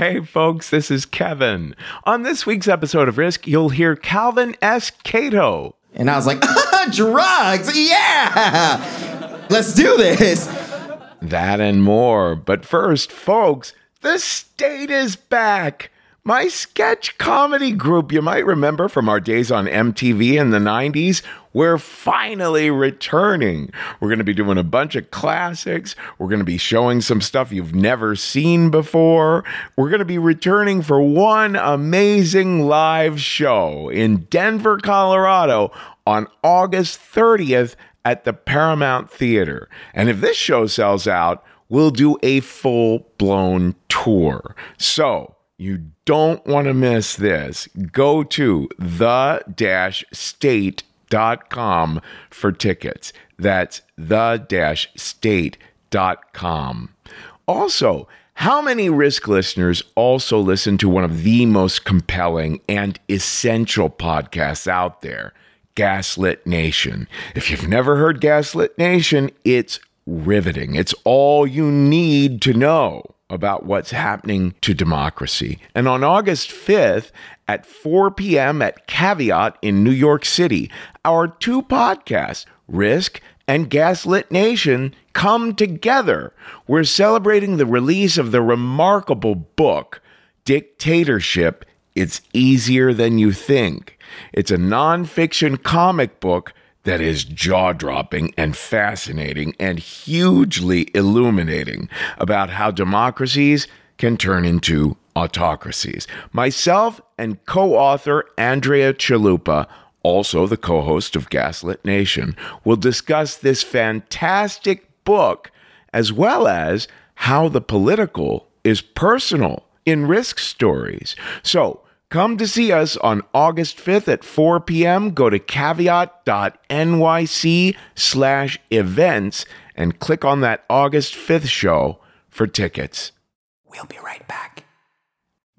Hey, folks, this is Kevin. On this week's episode of Risk, you'll hear Calvin S. Cato. And I was like, drugs, yeah, let's do this. That and more. But first, folks, the state is back. My sketch comedy group, you might remember from our days on MTV in the 90s, we're finally returning. We're going to be doing a bunch of classics. We're going to be showing some stuff you've never seen before. We're going to be returning for one amazing live show in Denver, Colorado on August 30th at the Paramount Theater. And if this show sells out, we'll do a full blown tour. So, you don't want to miss this. Go to the state.com for tickets. That's the state.com. Also, how many risk listeners also listen to one of the most compelling and essential podcasts out there, Gaslit Nation? If you've never heard Gaslit Nation, it's riveting. It's all you need to know about what's happening to democracy. And on August 5th at 4 p.m. at Caveat in New York City, our two podcasts, Risk and Gaslit Nation, come together. We're celebrating the release of the remarkable book, Dictatorship It's Easier Than You Think. It's a nonfiction comic book that is jaw dropping and fascinating and hugely illuminating about how democracies can turn into autocracies. Myself and co author Andrea Chalupa, also the co host of Gaslit Nation, will discuss this fantastic book as well as how the political is personal in risk stories. So, Come to see us on August 5th at 4 p.m. Go to caveat.nyc slash events and click on that August 5th show for tickets. We'll be right back.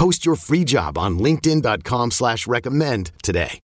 Post your free job on linkedin.com slash recommend today.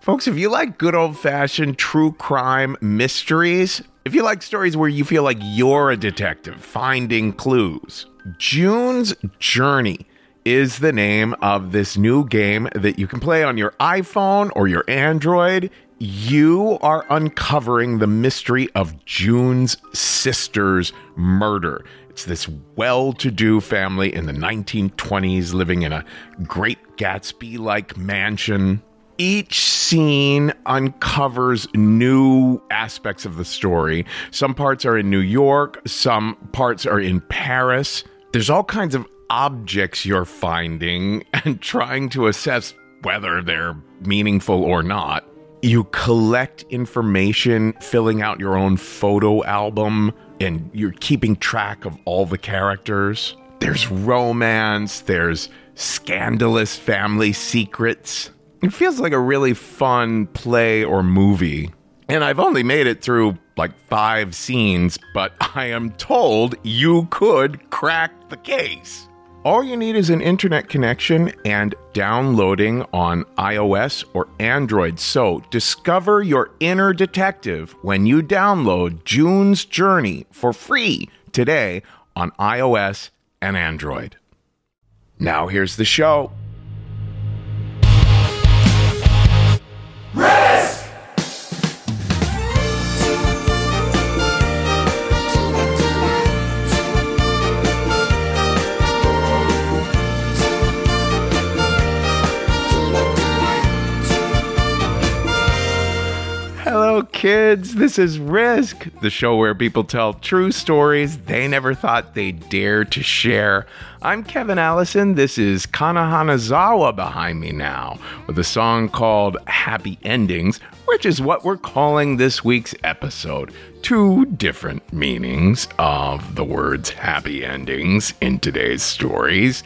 Folks, if you like good old fashioned true crime mysteries, if you like stories where you feel like you're a detective finding clues, June's Journey is the name of this new game that you can play on your iPhone or your Android. You are uncovering the mystery of June's sister's murder. It's this well to do family in the 1920s living in a great Gatsby like mansion. Each scene uncovers new aspects of the story. Some parts are in New York, some parts are in Paris. There's all kinds of objects you're finding and trying to assess whether they're meaningful or not. You collect information, filling out your own photo album, and you're keeping track of all the characters. There's romance, there's scandalous family secrets. It feels like a really fun play or movie. And I've only made it through like five scenes, but I am told you could crack the case. All you need is an internet connection and downloading on iOS or Android. So discover your inner detective when you download June's Journey for free today on iOS and Android. Now here's the show. Kids. This is Risk, the show where people tell true stories they never thought they'd dare to share. I'm Kevin Allison. This is Kana Hanazawa behind me now with a song called Happy Endings, which is what we're calling this week's episode. Two different meanings of the words happy endings in today's stories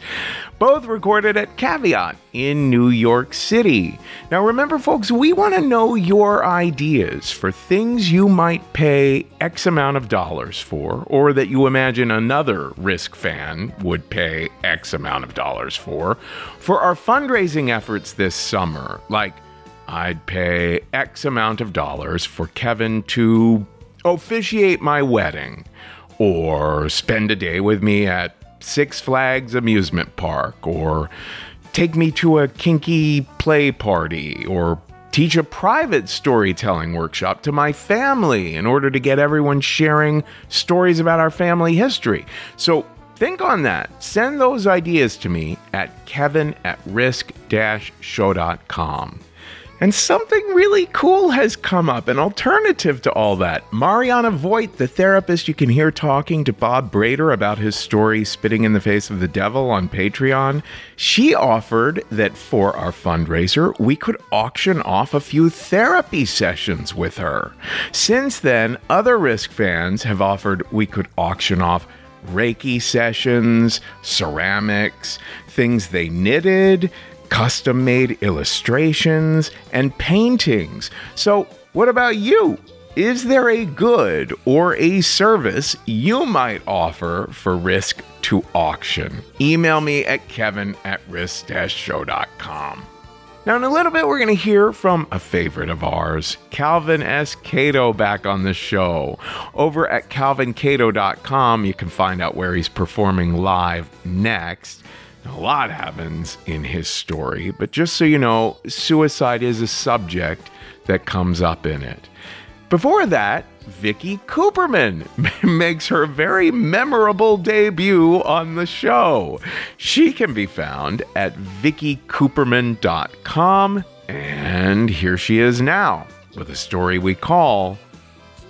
both recorded at Caveat in New York City. Now, remember, folks, we want to know your ideas for things you might pay X amount of dollars for, or that you imagine another Risk fan would pay X amount of dollars for, for our fundraising efforts this summer. Like, I'd pay X amount of dollars for Kevin to officiate my wedding, or spend a day with me at Six Flags amusement park, or take me to a kinky play party, or teach a private storytelling workshop to my family in order to get everyone sharing stories about our family history. So think on that. Send those ideas to me at kevin at risk show.com. And something really cool has come up, an alternative to all that. Mariana Voigt, the therapist you can hear talking to Bob Brader about his story Spitting in the Face of the Devil on Patreon, she offered that for our fundraiser, we could auction off a few therapy sessions with her. Since then, other Risk fans have offered we could auction off Reiki sessions, ceramics, things they knitted, custom made illustrations, and paintings. So, what about you? Is there a good or a service you might offer for Risk to auction? Email me at kevin at risk-show.com. Now, in a little bit, we're going to hear from a favorite of ours, Calvin S. Cato, back on the show. Over at calvincato.com, you can find out where he's performing live next. A lot happens in his story, but just so you know, suicide is a subject that comes up in it. Before that, Vicky Kuperman makes her very memorable debut on the show. She can be found at vickykuperman.com, and here she is now with a story we call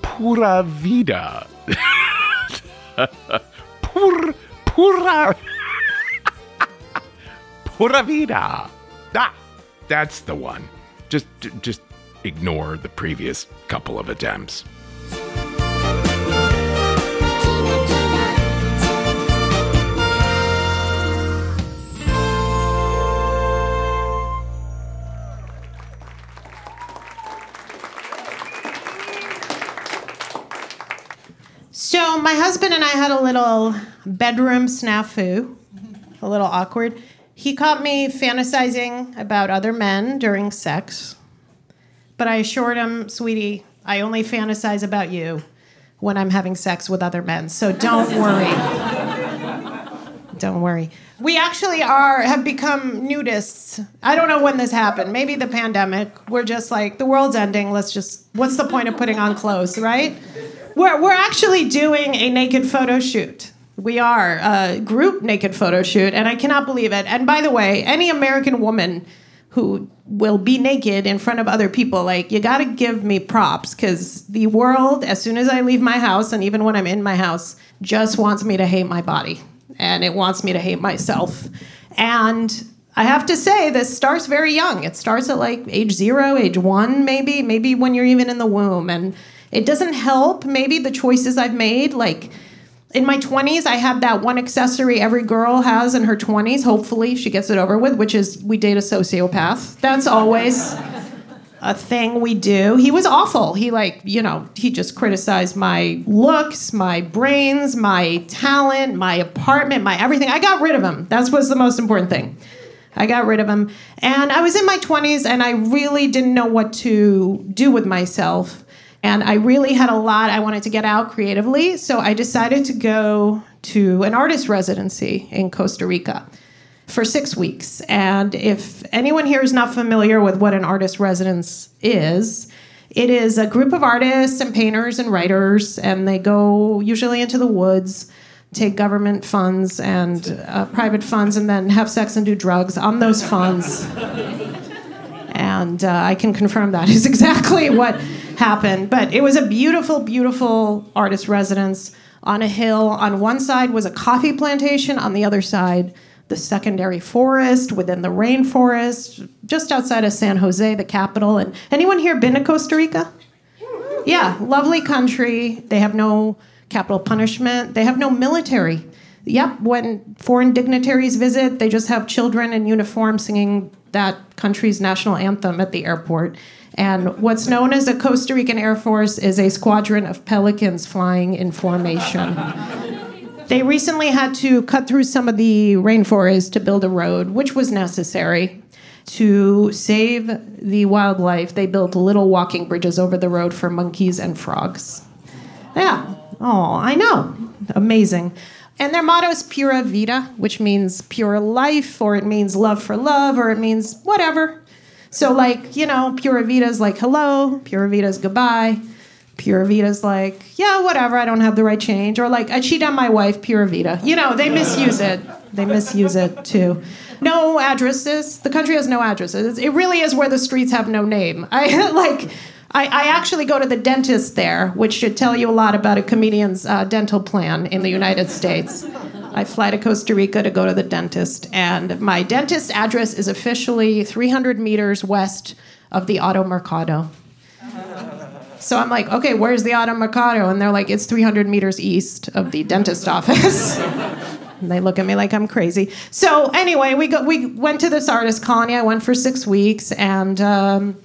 Pura Vida. Pur, pura Pura Vida. Ah, that's the one. Just, just ignore the previous couple of attempts. So my husband and I had a little bedroom snafu, a little awkward. He caught me fantasizing about other men during sex, but I assured him, sweetie, I only fantasize about you when I'm having sex with other men. So don't worry. don't worry. We actually are have become nudists. I don't know when this happened. Maybe the pandemic. We're just like the world's ending. Let's just what's the point of putting on clothes, right? We're we're actually doing a naked photo shoot. We are a group naked photo shoot, and I cannot believe it. And by the way, any American woman who will be naked in front of other people, like, you gotta give me props because the world, as soon as I leave my house, and even when I'm in my house, just wants me to hate my body and it wants me to hate myself. And I have to say, this starts very young. It starts at like age zero, age one, maybe, maybe when you're even in the womb. And it doesn't help, maybe, the choices I've made, like, in my 20s, I had that one accessory every girl has in her 20s. Hopefully, she gets it over with, which is we date a sociopath. That's always a thing we do. He was awful. He like, you know, he just criticized my looks, my brains, my talent, my apartment, my everything. I got rid of him. That was the most important thing. I got rid of him. And I was in my 20s and I really didn't know what to do with myself. And I really had a lot I wanted to get out creatively. So I decided to go to an artist residency in Costa Rica for six weeks. And if anyone here is not familiar with what an artist residence is, it is a group of artists and painters and writers, and they go usually into the woods, take government funds and uh, private funds, and then have sex and do drugs on those funds. and uh, I can confirm that is exactly what happened. But it was a beautiful, beautiful artist residence on a hill. On one side was a coffee plantation, on the other side, the secondary forest within the rainforest, just outside of San Jose, the capital. And anyone here been to Costa Rica? Yeah, lovely country. They have no capital punishment. They have no military. Yep, when foreign dignitaries visit, they just have children in uniform singing that country's national anthem at the airport. And what's known as the Costa Rican Air Force is a squadron of pelicans flying in formation. They recently had to cut through some of the rainforest to build a road, which was necessary. To save the wildlife, they built little walking bridges over the road for monkeys and frogs. Yeah. Oh, I know. Amazing. And their motto is Pura Vida, which means pure life, or it means love for love, or it means whatever. So, like, you know, Pura Vida is like hello, Pura Vida is goodbye. Pura Vida's like, yeah, whatever, I don't have the right change. Or like, I cheat on my wife, Pura Vida. You know, they misuse it. They misuse it too. No addresses. The country has no addresses. It really is where the streets have no name. I like. I, I actually go to the dentist there, which should tell you a lot about a comedian's uh, dental plan in the United States. I fly to Costa Rica to go to the dentist, and my dentist address is officially 300 meters west of the Auto Mercado. So I'm like, okay, where's the Auto Mercado? And they're like, it's 300 meters east of the dentist office. and they look at me like I'm crazy. So anyway, we go, we went to this artist colony. I went for six weeks, and um,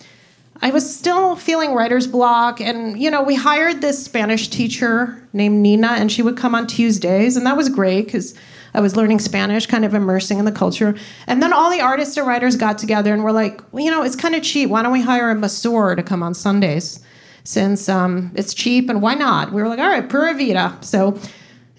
I was still feeling writer's block. And you know, we hired this Spanish teacher named Nina, and she would come on Tuesdays, and that was great because. I was learning Spanish, kind of immersing in the culture. And then all the artists and writers got together and were like, well, you know, it's kind of cheap. Why don't we hire a masseur to come on Sundays? since um, it's cheap and why not? We were like, all right, Pura Vida. So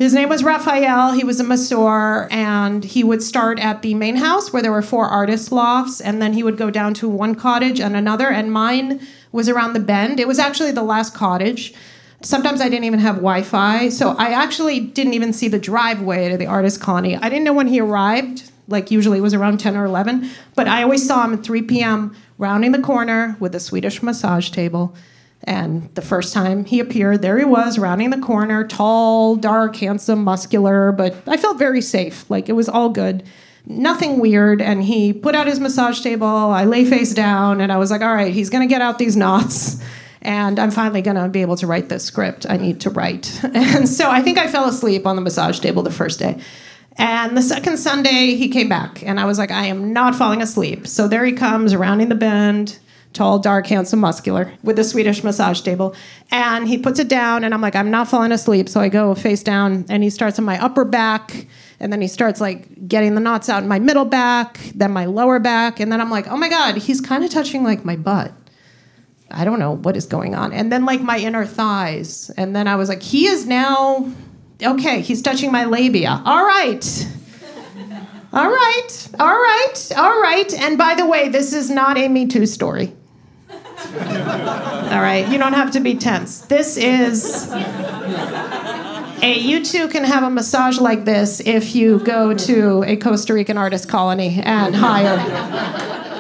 his name was Raphael. He was a masseur, and he would start at the main house where there were four artist lofts, and then he would go down to one cottage and another. And mine was around the bend. It was actually the last cottage. Sometimes I didn't even have Wi Fi, so I actually didn't even see the driveway to the artist colony. I didn't know when he arrived, like usually it was around 10 or 11, but I always saw him at 3 p.m. rounding the corner with a Swedish massage table and the first time he appeared, there he was, rounding the corner, tall, dark, handsome, muscular, but I felt very safe. Like it was all good. Nothing weird. And he put out his massage table. I lay face down, and I was like, all right, he's going to get out these knots. And I'm finally going to be able to write the script I need to write. And so I think I fell asleep on the massage table the first day. And the second Sunday, he came back, and I was like, I am not falling asleep. So there he comes, rounding the bend tall, dark, handsome, muscular, with a Swedish massage table. And he puts it down, and I'm like, I'm not falling asleep. So I go face down, and he starts on my upper back, and then he starts like getting the knots out in my middle back, then my lower back. And then I'm like, oh my God, he's kind of touching like my butt. I don't know what is going on. And then like my inner thighs. And then I was like, he is now, okay, he's touching my labia. All right. All right, all right, all right. And by the way, this is not a Me Too story. All right, you don't have to be tense. This is a you too can have a massage like this if you go to a Costa Rican artist colony and hire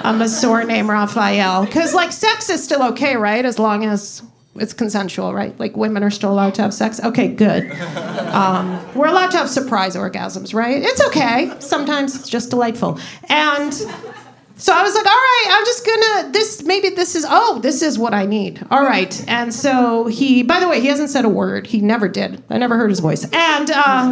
a masseur named Raphael. Because like sex is still okay, right? As long as it's consensual, right? Like women are still allowed to have sex. Okay, good. Um, we're allowed to have surprise orgasms, right? It's okay. Sometimes it's just delightful. And so I was like, all right, I'm just gonna this maybe this is oh, this is what I need. All right. And so he by the way, he hasn't said a word. He never did. I never heard his voice. And uh,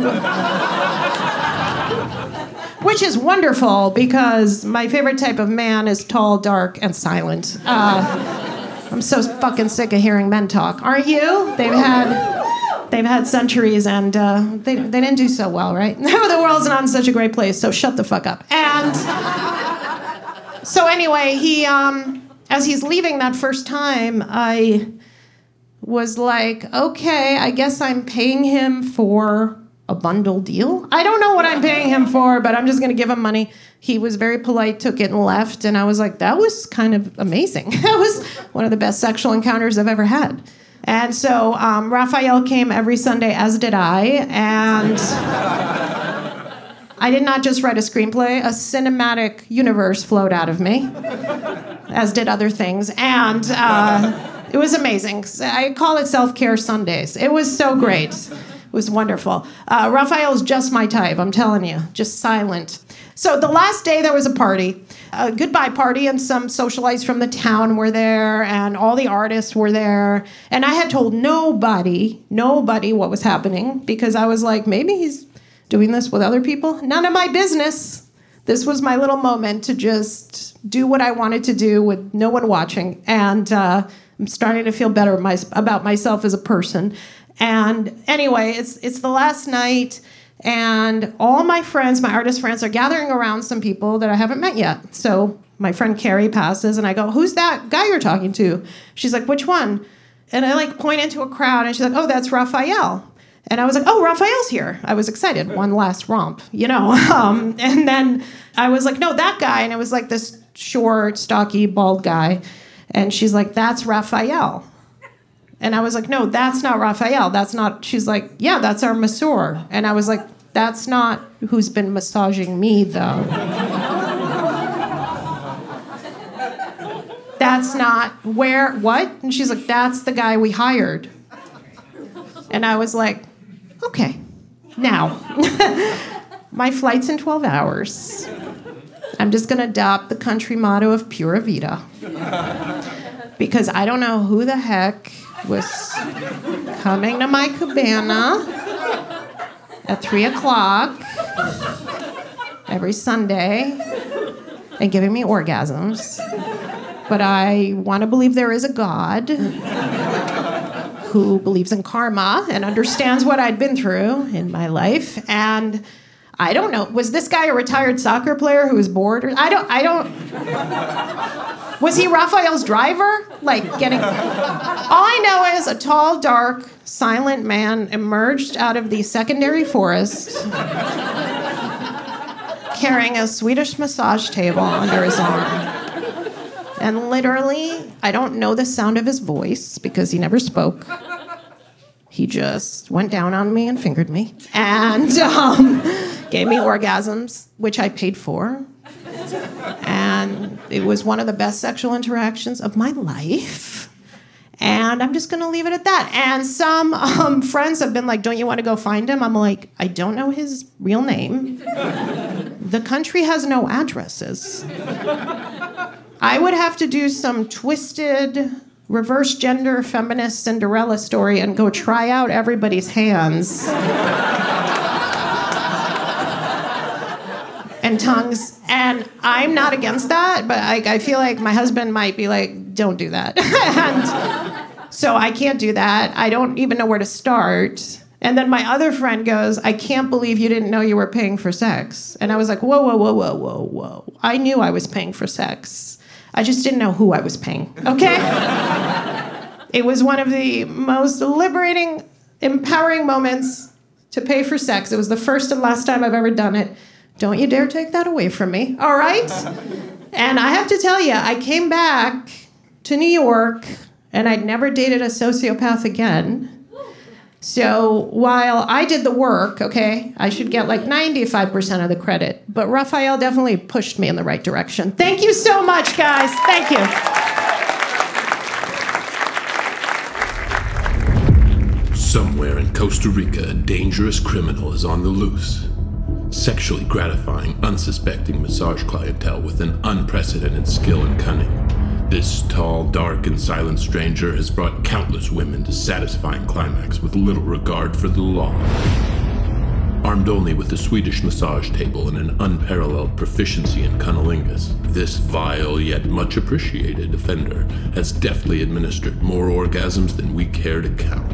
which is wonderful because my favorite type of man is tall, dark, and silent. Uh, I'm so fucking sick of hearing men talk. Aren't you? They've had they've had centuries and uh, they, they didn't do so well, right? the world's not in such a great place, so shut the fuck up. And so anyway, he um, as he's leaving that first time, I was like, okay, I guess I'm paying him for a bundle deal. I don't know what I'm paying him for, but I'm just going to give him money. He was very polite, took it and left. And I was like, that was kind of amazing. that was one of the best sexual encounters I've ever had. And so um, Raphael came every Sunday, as did I. And I did not just write a screenplay, a cinematic universe flowed out of me, as did other things. And uh, it was amazing. I call it self care Sundays. It was so great. It was wonderful. Uh, Raphael's just my type, I'm telling you, just silent. So the last day there was a party, a goodbye party, and some socialites from the town were there, and all the artists were there. And I had told nobody, nobody what was happening because I was like, maybe he's doing this with other people. None of my business. This was my little moment to just do what I wanted to do with no one watching. And uh, I'm starting to feel better my, about myself as a person. And anyway, it's it's the last night, and all my friends, my artist friends, are gathering around some people that I haven't met yet. So my friend Carrie passes, and I go, "Who's that guy you're talking to?" She's like, "Which one?" And I like point into a crowd, and she's like, "Oh, that's Raphael." And I was like, "Oh, Raphael's here!" I was excited. One last romp, you know. Um, and then I was like, "No, that guy," and it was like this short, stocky, bald guy. And she's like, "That's Raphael." And I was like, no, that's not Raphael. That's not. She's like, yeah, that's our masseur. And I was like, that's not who's been massaging me, though. that's not where, what? And she's like, that's the guy we hired. And I was like, okay, now, my flight's in 12 hours. I'm just going to adopt the country motto of Pura Vida. Because I don't know who the heck was coming to my cabana at three o'clock every Sunday and giving me orgasms. But I want to believe there is a God who believes in karma and understands what I'd been through in my life. And I don't know. Was this guy a retired soccer player who was bored? Or, I don't. I don't. Was he Raphael's driver? Like getting. All I know is a tall, dark, silent man emerged out of the secondary forest, carrying a Swedish massage table under his arm. And literally, I don't know the sound of his voice because he never spoke. He just went down on me and fingered me. And. Um, gave me orgasms, which I paid for. And it was one of the best sexual interactions of my life. And I'm just going to leave it at that. And some um, friends have been like, Don't you want to go find him? I'm like, I don't know his real name. the country has no addresses. I would have to do some twisted reverse gender feminist Cinderella story and go try out everybody's hands and tongues. And I'm not against that, but I, I feel like my husband might be like, don't do that. and so I can't do that. I don't even know where to start. And then my other friend goes, I can't believe you didn't know you were paying for sex. And I was like, whoa, whoa, whoa, whoa, whoa, whoa. I knew I was paying for sex. I just didn't know who I was paying, okay? it was one of the most liberating, empowering moments to pay for sex. It was the first and last time I've ever done it. Don't you dare take that away from me, all right? and I have to tell you, I came back to New York and I'd never dated a sociopath again. So while I did the work, okay, I should get like 95% of the credit. But Raphael definitely pushed me in the right direction. Thank you so much, guys. Thank you. Somewhere in Costa Rica, a dangerous criminal is on the loose sexually gratifying unsuspecting massage clientele with an unprecedented skill and cunning. This tall, dark, and silent stranger has brought countless women to satisfying climax with little regard for the law. Armed only with a Swedish massage table and an unparalleled proficiency in cunnilingus, this vile yet much appreciated offender has deftly administered more orgasms than we care to count.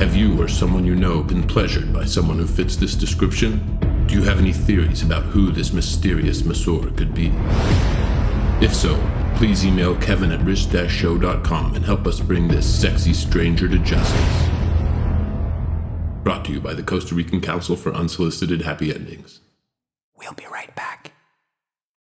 Have you or someone you know been pleasured by someone who fits this description? Do you have any theories about who this mysterious masseur could be? If so, please email kevin at risk-show.com and help us bring this sexy stranger to justice. Brought to you by the Costa Rican Council for Unsolicited Happy Endings. We'll be right back.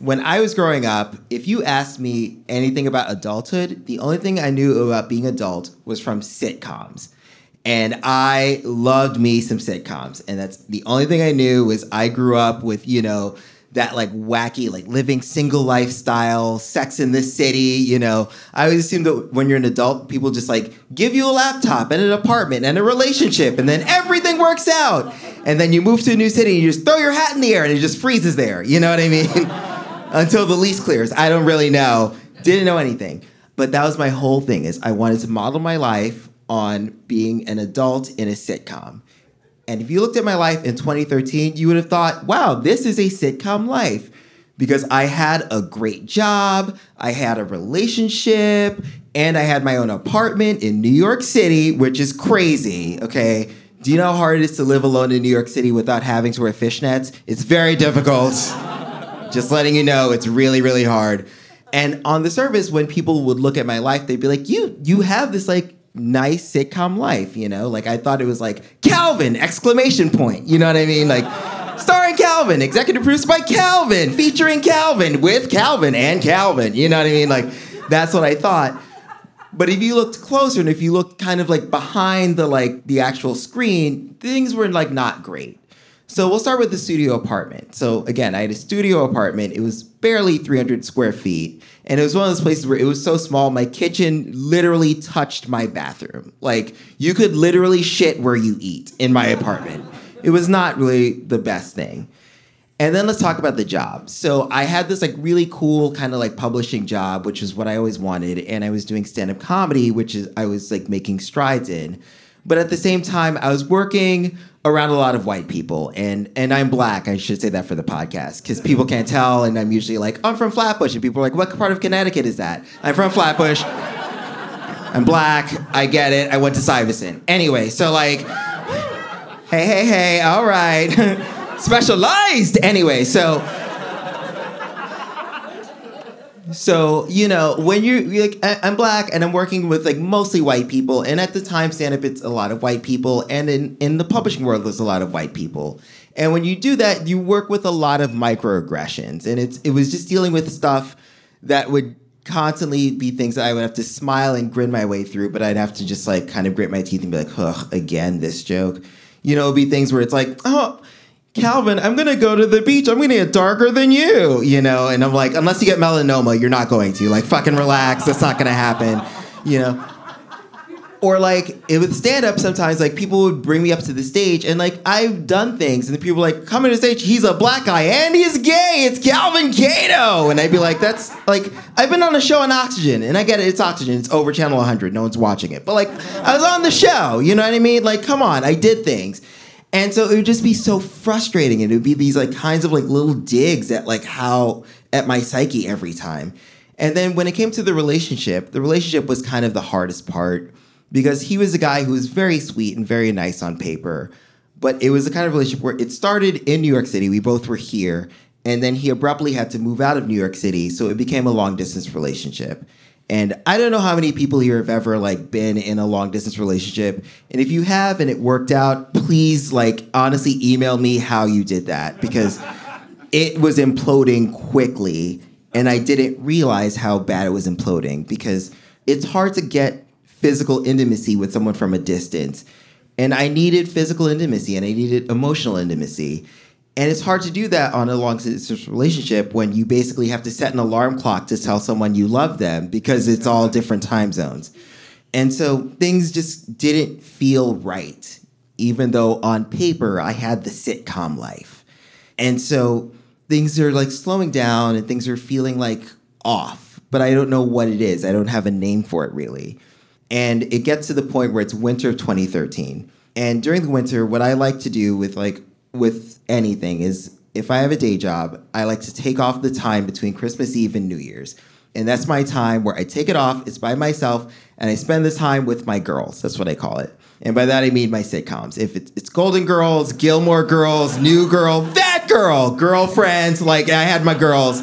When I was growing up, if you asked me anything about adulthood, the only thing I knew about being adult was from sitcoms. And I loved me some sitcoms. And that's the only thing I knew was I grew up with, you know, that like wacky, like living single lifestyle, sex in the city, you know. I always assumed that when you're an adult, people just like give you a laptop and an apartment and a relationship, and then everything works out. And then you move to a new city and you just throw your hat in the air and it just freezes there. You know what I mean? Until the lease clears. I don't really know. Didn't know anything. But that was my whole thing is I wanted to model my life on being an adult in a sitcom. And if you looked at my life in 2013, you would have thought, wow, this is a sitcom life. Because I had a great job, I had a relationship, and I had my own apartment in New York City, which is crazy, okay? Do you know how hard it is to live alone in New York City without having to wear fishnets? It's very difficult. Just letting you know, it's really, really hard. And on the surface, when people would look at my life, they'd be like, "You, you have this like nice sitcom life, you know? Like I thought it was like Calvin exclamation point. You know what I mean? Like starring Calvin, executive produced by Calvin, featuring Calvin with Calvin and Calvin. You know what I mean? Like that's what I thought. But if you looked closer and if you looked kind of like behind the like the actual screen, things were like not great. So we'll start with the studio apartment. So again, I had a studio apartment. It was barely 300 square feet. And it was one of those places where it was so small, my kitchen literally touched my bathroom. Like you could literally shit where you eat in my apartment. It was not really the best thing. And then let's talk about the job. So I had this like really cool kind of like publishing job, which is what I always wanted. And I was doing stand-up comedy, which is I was like making strides in. But at the same time, I was working around a lot of white people, and and I'm black. I should say that for the podcast because people can't tell, and I'm usually like, I'm from Flatbush, and people are like, What part of Connecticut is that? I'm from Flatbush. I'm black. I get it. I went to Stuyvesant. Anyway, so like, hey, hey, hey. All right, specialized. Anyway, so. So you know when you're, like I- I'm black and I'm working with like mostly white people, and at the time stand up it's a lot of white people, and in in the publishing world there's a lot of white people, and when you do that you work with a lot of microaggressions, and it's it was just dealing with stuff that would constantly be things that I would have to smile and grin my way through, but I'd have to just like kind of grit my teeth and be like, ugh, again this joke, you know, it'd be things where it's like, oh Calvin, I'm gonna go to the beach. I'm gonna get darker than you, you know. And I'm like, unless you get melanoma, you're not going to. Like, fucking relax. That's not gonna happen, you know. Or like it with stand up, sometimes like people would bring me up to the stage and like I've done things and the people like, come to the stage, he's a black guy and he's gay. It's Calvin Cato. And I'd be like, that's like I've been on a show on Oxygen and I get it, it's Oxygen, it's over channel 100, no one's watching it. But like I was on the show, you know what I mean? Like, come on, I did things. And so it would just be so frustrating and it would be these like kinds of like little digs at like how at my psyche every time. And then when it came to the relationship, the relationship was kind of the hardest part because he was a guy who was very sweet and very nice on paper. But it was the kind of relationship where it started in New York City. We both were here. And then he abruptly had to move out of New York City. So it became a long distance relationship. And I don't know how many people here have ever like been in a long distance relationship. And if you have and it worked out, please like honestly email me how you did that because it was imploding quickly and I didn't realize how bad it was imploding because it's hard to get physical intimacy with someone from a distance. And I needed physical intimacy and I needed emotional intimacy. And it's hard to do that on a long distance relationship when you basically have to set an alarm clock to tell someone you love them because it's all different time zones. And so things just didn't feel right, even though on paper I had the sitcom life. And so things are like slowing down and things are feeling like off, but I don't know what it is. I don't have a name for it really. And it gets to the point where it's winter of 2013. And during the winter, what I like to do with like with anything is if I have a day job, I like to take off the time between Christmas Eve and New Year's. And that's my time where I take it off, it's by myself, and I spend the time with my girls. That's what I call it. And by that I mean my sitcoms. If it's, it's Golden Girls, Gilmore Girls, New Girl, that girl, girlfriends, like I had my girls.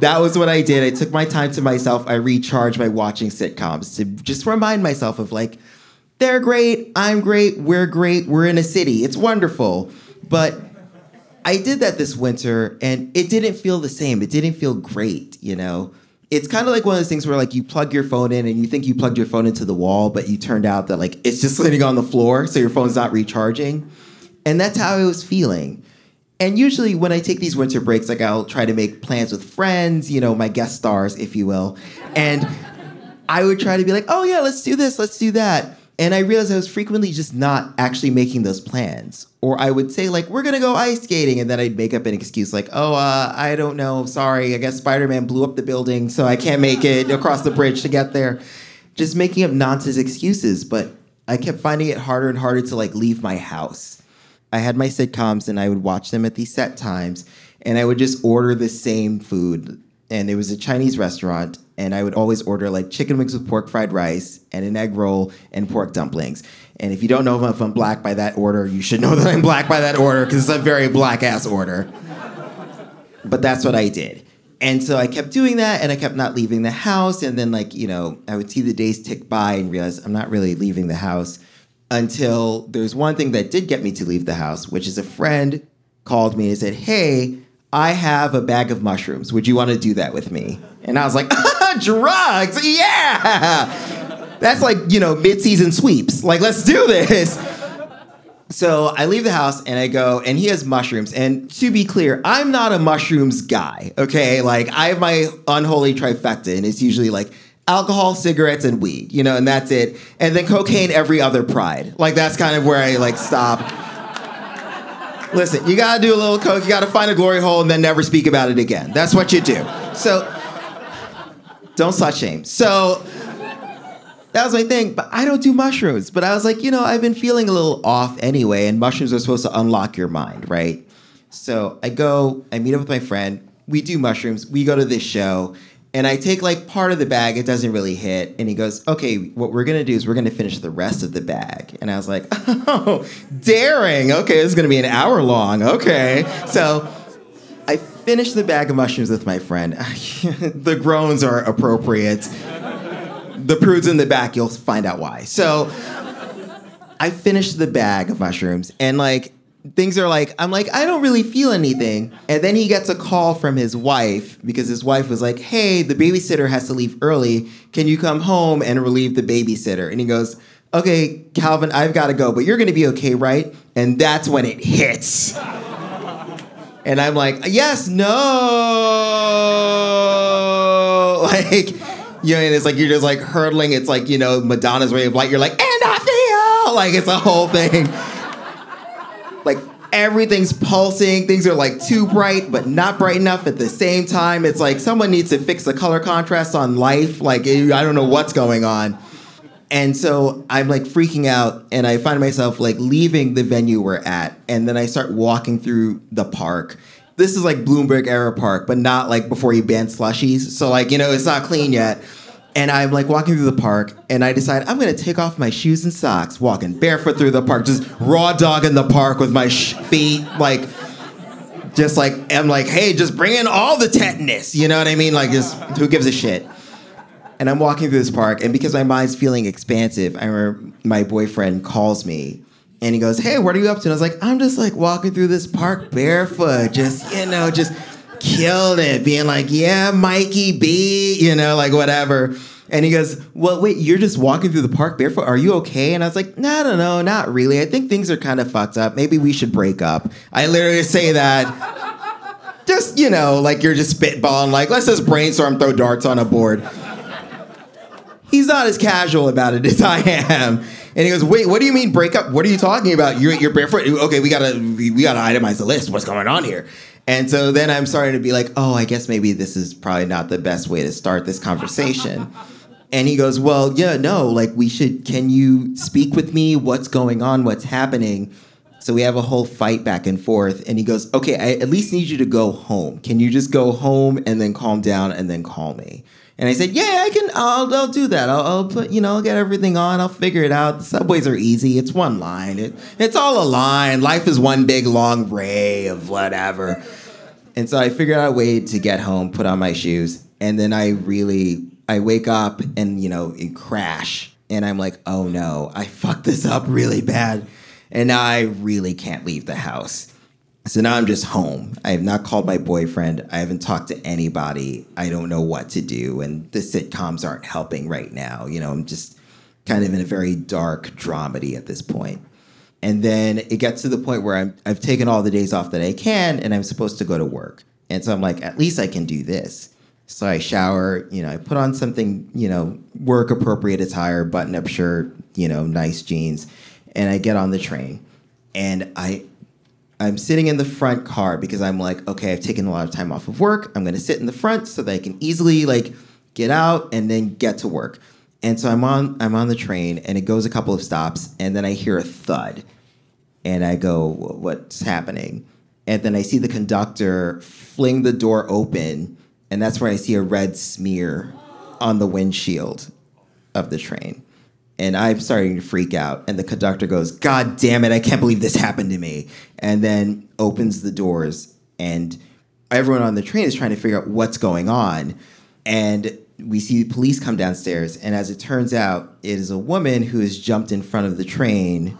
That was what I did. I took my time to myself. I recharged by watching sitcoms to just remind myself of like, they're great, I'm great, we're great, we're in a city. It's wonderful. But I did that this winter and it didn't feel the same. It didn't feel great, you know? It's kind of like one of those things where like you plug your phone in and you think you plugged your phone into the wall, but you turned out that like it's just sitting on the floor, so your phone's not recharging. And that's how I was feeling. And usually when I take these winter breaks, like I'll try to make plans with friends, you know, my guest stars, if you will. And I would try to be like, oh yeah, let's do this, let's do that. And I realized I was frequently just not actually making those plans. Or I would say, like, we're gonna go ice skating, and then I'd make up an excuse like, oh, uh, I don't know, sorry, I guess Spider Man blew up the building, so I can't make it across the bridge to get there. Just making up nonsense excuses, but I kept finding it harder and harder to like leave my house. I had my sitcoms and I would watch them at these set times, and I would just order the same food. And it was a Chinese restaurant, and I would always order like chicken wings with pork fried rice and an egg roll and pork dumplings. And if you don't know if I'm black by that order, you should know that I'm black by that order because it's a very black ass order. But that's what I did. And so I kept doing that and I kept not leaving the house. And then, like, you know, I would see the days tick by and realize I'm not really leaving the house until there's one thing that did get me to leave the house, which is a friend called me and said, Hey, I have a bag of mushrooms. Would you want to do that with me? And I was like, drugs, yeah. That's like, you know, mid-season sweeps. Like, let's do this. So I leave the house and I go, and he has mushrooms. And to be clear, I'm not a mushrooms guy, okay? Like, I have my unholy trifecta, and it's usually like alcohol, cigarettes, and weed, you know, and that's it. And then cocaine every other pride. Like, that's kind of where I like stop. Listen, you gotta do a little coke, you gotta find a glory hole, and then never speak about it again. That's what you do. So, don't slut shame. So, that was my thing, but I don't do mushrooms. But I was like, you know, I've been feeling a little off anyway, and mushrooms are supposed to unlock your mind, right? So I go, I meet up with my friend, we do mushrooms, we go to this show, and I take like part of the bag, it doesn't really hit. And he goes, okay, what we're gonna do is we're gonna finish the rest of the bag. And I was like, oh, daring. Okay, this is gonna be an hour long. Okay. So I finished the bag of mushrooms with my friend. the groans are appropriate. The prudes in the back, you'll find out why. So I finished the bag of mushrooms and like things are like, I'm like, I don't really feel anything. And then he gets a call from his wife because his wife was like, hey, the babysitter has to leave early. Can you come home and relieve the babysitter? And he goes, okay, Calvin, I've got to go, but you're going to be okay, right? And that's when it hits. And I'm like, yes, no. Like, you know, and it's like you're just like hurtling. It's like, you know, Madonna's Ray of Light. You're like, and I feel like it's a whole thing. Like everything's pulsing. Things are like too bright, but not bright enough at the same time. It's like someone needs to fix the color contrast on life. Like, I don't know what's going on. And so I'm like freaking out, and I find myself like leaving the venue we're at, and then I start walking through the park. This is like Bloomberg era park, but not like before he banned slushies. So like you know it's not clean yet. And I'm like walking through the park, and I decide I'm gonna take off my shoes and socks, walking barefoot through the park, just raw dog in the park with my sh- feet like just like I'm like, hey, just bring in all the tetanus. You know what I mean? Like, just who gives a shit? And I'm walking through this park, and because my mind's feeling expansive, I remember my boyfriend calls me and he goes, Hey, what are you up to? And I was like, I'm just like walking through this park barefoot, just, you know, just killed it, being like, Yeah, Mikey B, you know, like whatever. And he goes, Well, wait, you're just walking through the park barefoot. Are you okay? And I was like, No, no, no, not really. I think things are kind of fucked up. Maybe we should break up. I literally say that. Just, you know, like you're just spitballing, like, let's just brainstorm, throw darts on a board he's not as casual about it as I am. And he goes, "Wait, what do you mean break up? What are you talking about? You're you're barefoot. Okay, we gotta we, we gotta itemize the list. What's going on here?" And so then I'm starting to be like, "Oh, I guess maybe this is probably not the best way to start this conversation." And he goes, "Well, yeah, no, like we should. Can you speak with me? What's going on? What's happening?" So we have a whole fight back and forth. And he goes, "Okay, I at least need you to go home. Can you just go home and then calm down and then call me?" And I said, "Yeah, I can. I'll, I'll do that. I'll, I'll, put, you know, I'll get everything on. I'll figure it out. The subways are easy. It's one line. It, it's all a line. Life is one big long ray of whatever." And so I figured out a way to get home, put on my shoes, and then I really, I wake up and you know, it crash, and I'm like, "Oh no, I fucked this up really bad," and I really can't leave the house. So now I'm just home. I have not called my boyfriend. I haven't talked to anybody. I don't know what to do. And the sitcoms aren't helping right now. You know, I'm just kind of in a very dark dramedy at this point. And then it gets to the point where I'm, I've taken all the days off that I can and I'm supposed to go to work. And so I'm like, at least I can do this. So I shower, you know, I put on something, you know, work appropriate attire, button up shirt, you know, nice jeans, and I get on the train. And I I'm sitting in the front car because I'm like, okay, I've taken a lot of time off of work. I'm going to sit in the front so that I can easily like get out and then get to work. And so I'm on I'm on the train and it goes a couple of stops and then I hear a thud. And I go, what's happening? And then I see the conductor fling the door open and that's where I see a red smear on the windshield of the train and I'm starting to freak out. And the conductor goes, God damn it, I can't believe this happened to me. And then opens the doors, and everyone on the train is trying to figure out what's going on. And we see the police come downstairs, and as it turns out, it is a woman who has jumped in front of the train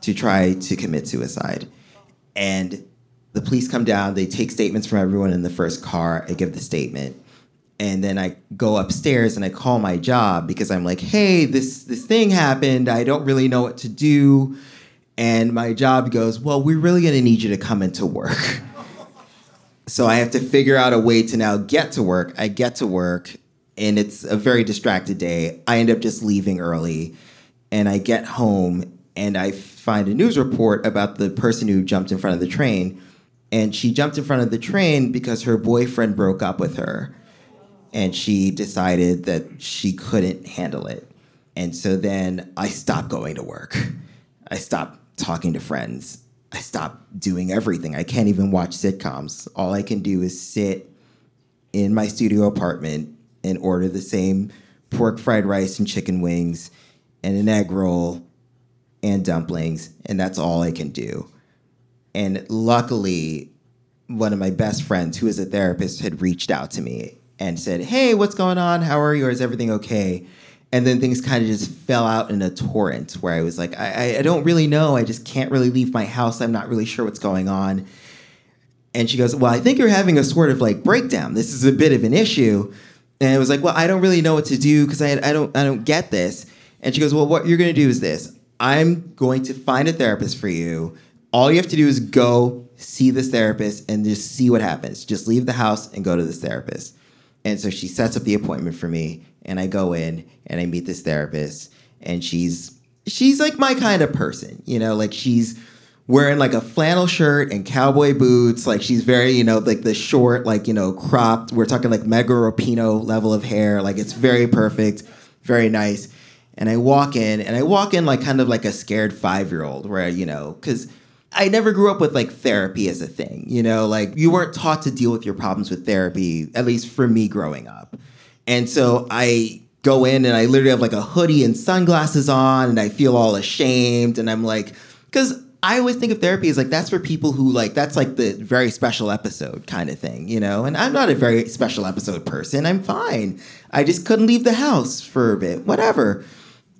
to try to commit suicide. And the police come down, they take statements from everyone in the first car, I give the statement and then I go upstairs and I call my job because I'm like, "Hey, this this thing happened. I don't really know what to do." And my job goes, "Well, we're really going to need you to come into work." so I have to figure out a way to now get to work. I get to work and it's a very distracted day. I end up just leaving early and I get home and I find a news report about the person who jumped in front of the train. And she jumped in front of the train because her boyfriend broke up with her and she decided that she couldn't handle it. And so then I stopped going to work. I stopped talking to friends. I stopped doing everything. I can't even watch sitcoms. All I can do is sit in my studio apartment and order the same pork fried rice and chicken wings and an egg roll and dumplings, and that's all I can do. And luckily, one of my best friends, who is a therapist, had reached out to me and said, Hey, what's going on? How are you? Is everything okay? And then things kind of just fell out in a torrent where I was like, I, I don't really know. I just can't really leave my house. I'm not really sure what's going on. And she goes, Well, I think you're having a sort of like breakdown. This is a bit of an issue. And I was like, Well, I don't really know what to do because I, I don't I don't get this. And she goes, Well, what you're gonna do is this. I'm going to find a therapist for you. all you have to do is go see this therapist and just see what happens. Just leave the house and go to this therapist. And so she sets up the appointment for me and I go in and I meet this therapist and she's she's like my kind of person, you know, like she's wearing like a flannel shirt and cowboy boots, like she's very, you know, like the short like, you know, cropped, we're talking like Megan Rapinoe level of hair, like it's very perfect, very nice. And I walk in and I walk in like kind of like a scared 5-year-old where, you know, cuz I never grew up with like therapy as a thing, you know, like you weren't taught to deal with your problems with therapy, at least for me growing up. And so I go in and I literally have like a hoodie and sunglasses on and I feel all ashamed. And I'm like, because I always think of therapy as like that's for people who like that's like the very special episode kind of thing, you know? And I'm not a very special episode person. I'm fine. I just couldn't leave the house for a bit, whatever.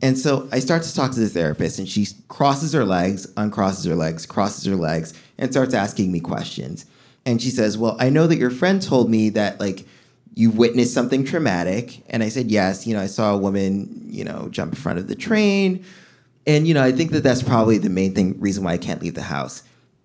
And so I start to talk to the therapist, and she crosses her legs, uncrosses her legs, crosses her legs, and starts asking me questions. And she says, Well, I know that your friend told me that, like, you witnessed something traumatic. And I said, Yes. You know, I saw a woman, you know, jump in front of the train. And, you know, I think that that's probably the main thing, reason why I can't leave the house.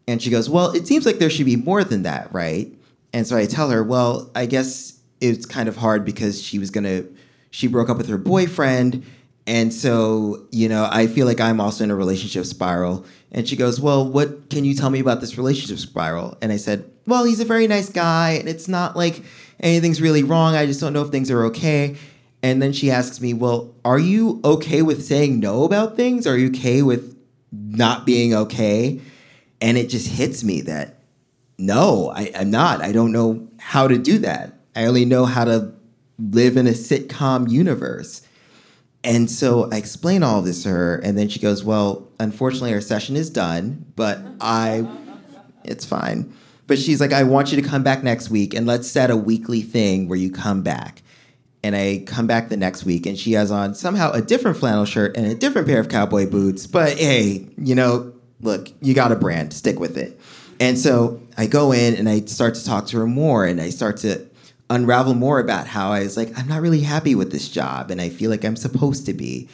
And she goes, Well, it seems like there should be more than that, right? And so I tell her, Well, I guess it's kind of hard because she was going to, she broke up with her boyfriend and so, you know, I feel like I'm also in a relationship spiral. And she goes, Well, what can you tell me about this relationship spiral? And I said, Well, he's a very nice guy, and it's not like anything's really wrong. I just don't know if things are okay. And then she asks me, Well, are you okay with saying no about things? Are you okay with not being okay? And it just hits me that no, I, I'm not. I don't know how to do that. I only know how to live in a sitcom universe. And so I explain all this to her, and then she goes, Well, unfortunately, our session is done, but I, it's fine. But she's like, I want you to come back next week, and let's set a weekly thing where you come back. And I come back the next week, and she has on somehow a different flannel shirt and a different pair of cowboy boots. But hey, you know, look, you got a brand, stick with it. And so I go in and I start to talk to her more, and I start to unravel more about how I was like, I'm not really happy with this job and I feel like I'm supposed to be.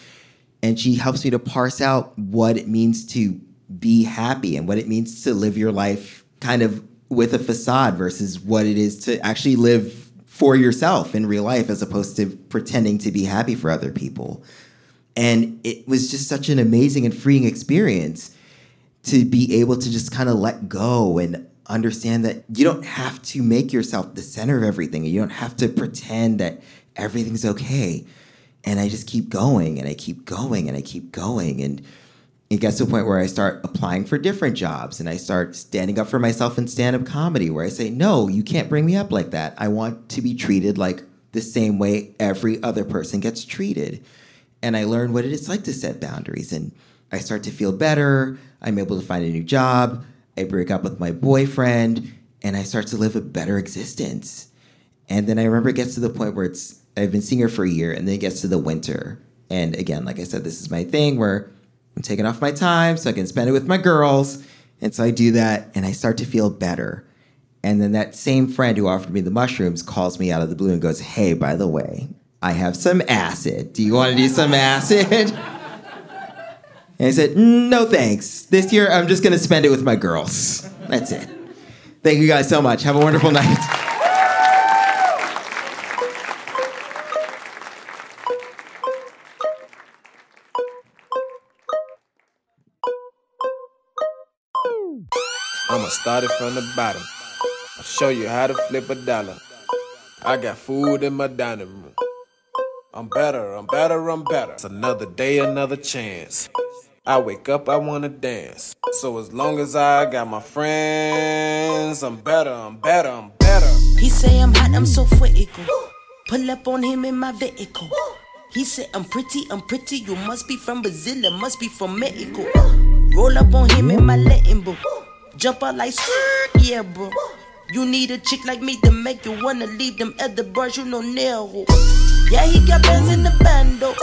And she helps me to parse out what it means to be happy and what it means to live your life kind of with a facade versus what it is to actually live for yourself in real life as opposed to pretending to be happy for other people. And it was just such an amazing and freeing experience to be able to just kind of let go and understand that you don't have to make yourself the center of everything. You don't have to pretend that everything's okay. And I just keep going and I keep going and I keep going. And it gets to a point where I start applying for different jobs and I start standing up for myself in stand up comedy where I say, no, you can't bring me up like that. I want to be treated like the same way every other person gets treated. And I learn what it is like to set boundaries. And I start to feel better. I'm able to find a new job. I break up with my boyfriend and I start to live a better existence. And then I remember it gets to the point where it's I've been seeing her for a year and then it gets to the winter. And again, like I said, this is my thing where I'm taking off my time so I can spend it with my girls. And so I do that and I start to feel better. And then that same friend who offered me the mushrooms calls me out of the blue and goes, Hey, by the way, I have some acid. Do you want to do some acid? And I said, no thanks. This year I'm just going to spend it with my girls. That's it. Thank you guys so much. Have a wonderful night. I'ma start it from the bottom. I'll show you how to flip a dollar. I got food in my dining room. I'm better, I'm better, I'm better. It's another day, another chance. I wake up, I wanna dance. So as long as I got my friends, I'm better, I'm better, I'm better. He say I'm hot, I'm so critical. Pull up on him in my vehicle. He said I'm pretty, I'm pretty. You must be from Brazil, must be from Mexico. Roll up on him in my Latin. Jump out like yeah, bro. You need a chick like me to make you wanna leave them other bars you know nail. Yeah, he got bands in the bando.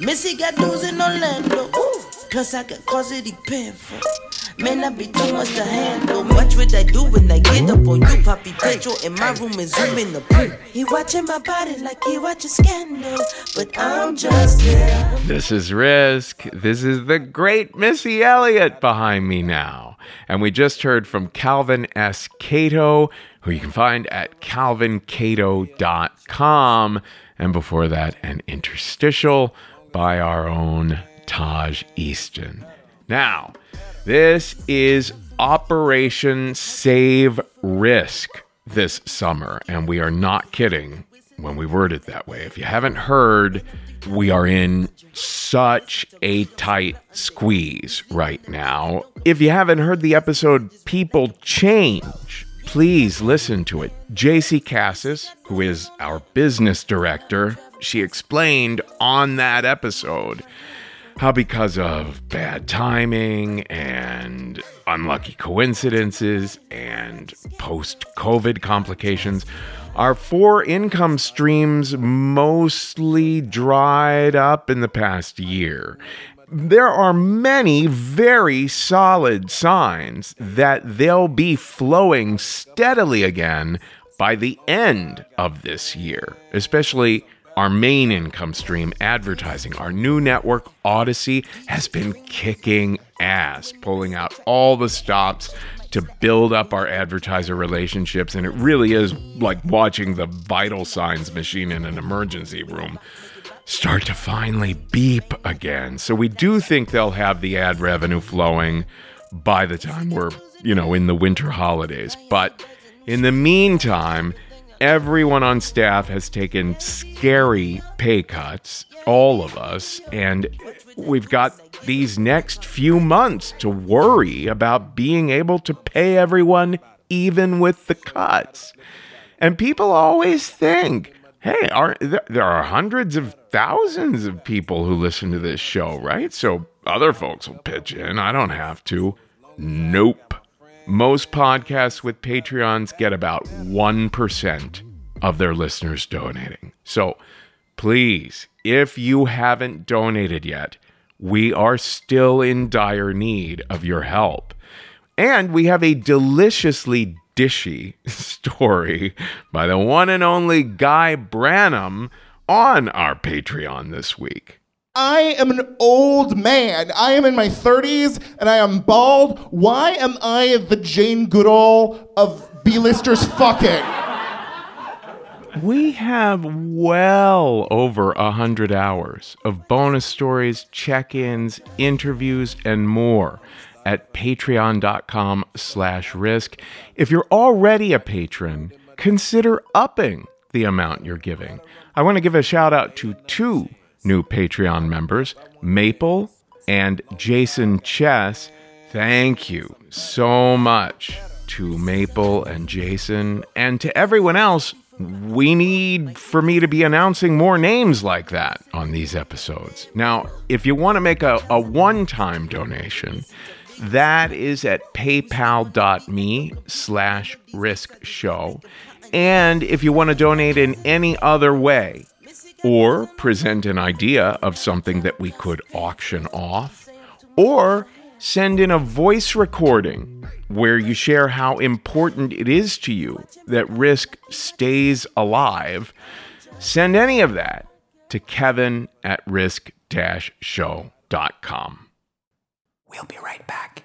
Missy got dudes in Orlando. Plus I got he paying for. Man, I be too much to handle. What would I do when I get up on you? Poppy Pedro in my room and zoom in the pool. He watching my body like he watching scandal, but I'm just here. This is Risk. This is the great Missy Elliott behind me now. And we just heard from Calvin S. Cato, who you can find at calvincato.com. And before that, an interstitial by our own Taj Easton. Now, this is Operation Save Risk this summer, and we are not kidding when we word it that way. If you haven't heard, we are in such a tight squeeze right now. If you haven't heard the episode People Change, please listen to it. JC Cassis, who is our business director, she explained on that episode how because of bad timing and unlucky coincidences and post COVID complications, our four income streams mostly dried up in the past year. There are many very solid signs that they'll be flowing steadily again by the end of this year, especially our main income stream, advertising. Our new network, Audacy, has been kicking ass, pulling out all the stops to build up our advertiser relationships. And it really is like watching the vital signs machine in an emergency room start to finally beep again. So we do think they'll have the ad revenue flowing by the time we're, you know, in the winter holidays. But in the meantime, everyone on staff has taken scary pay cuts, all of us, and we've got these next few months to worry about being able to pay everyone even with the cuts. And people always think, hey, are there are hundreds of thousands of people who listen to this show, right? So other folks will pitch in. I don't have to. Nope. Most podcasts with Patreons get about 1% of their listeners donating. So please, if you haven't donated yet, we are still in dire need of your help. And we have a deliciously dishy story by the one and only Guy Branum on our Patreon this week. I am an old man. I am in my 30s and I am bald. Why am I the Jane Goodall of B-listers fucking? We have well over a hundred hours of bonus stories, check-ins, interviews, and more at patreon.com slash risk. If you're already a patron, consider upping the amount you're giving. I want to give a shout out to two new Patreon members, Maple and Jason Chess. Thank you so much to Maple and Jason and to everyone else. We need for me to be announcing more names like that on these episodes. Now, if you want to make a, a one time donation, that is at paypal.me slash risk show. And if you want to donate in any other way or present an idea of something that we could auction off, or send in a voice recording where you share how important it is to you that risk stays alive, send any of that to kevin at risk show.com. We'll be right back.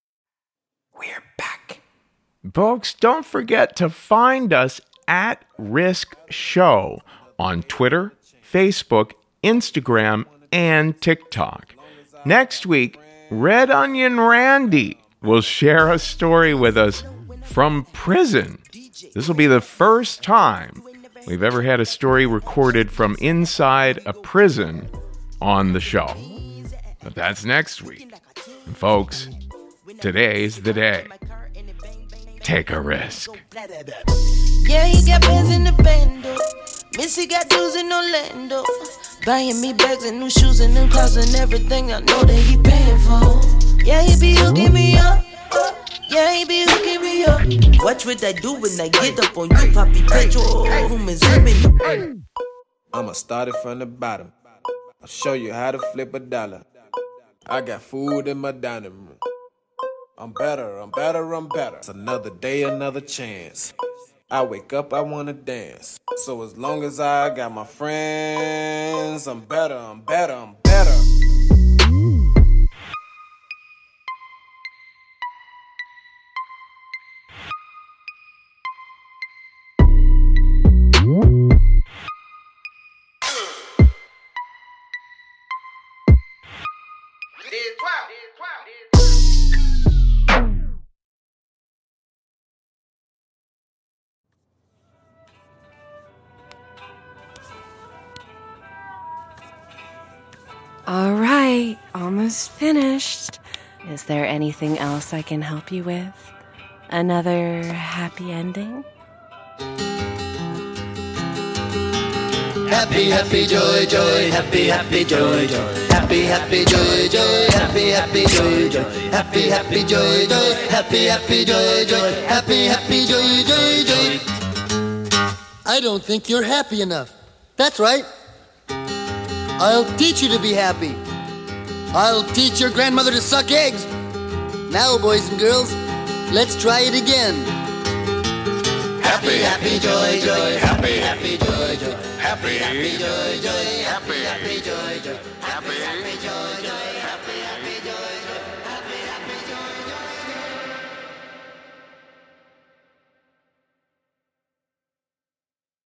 We're back. Folks, don't forget to find us at Risk Show on Twitter, Facebook, Instagram, and TikTok. Next week, Red Onion Randy will share a story with us from prison. This will be the first time we've ever had a story recorded from inside a prison on the show. But that's next week. And folks, Today's the day. Take a risk. Yeah, he got bands in the bando. Missy got dudes in Orlando. Buying me bags and new shoes and new clothes and everything I know that he paying for. Yeah, he be hooking me up. Yeah, he be hooking me up. Watch what I do when I get up on you, Poppy Petro. Room and zooming. I'ma start it from the bottom. I'll show you how to flip a dollar. I got food in my dining room. I'm better, I'm better, I'm better. It's another day, another chance. I wake up, I wanna dance. So as long as I got my friends, I'm better, I'm better, I'm better. Anything else I can help you with? Another happy ending? Happy, happy, joy, joy, happy, happy, joy, joy. Happy, happy, joy, joy, happy, happy, joy, joy. Happy, happy, joy, joy, happy, happy, joy, joy. Happy, happy, joy, joy, joy. I don't think you're happy enough. That's right. I'll teach you to be happy. I'll teach your grandmother to suck eggs. Now, boys and girls, let's try it again. Happy, happy, joy, joy, happy, happy, joy, joy. Happy, happy, joy, joy, happy, happy, joy, joy. Happy,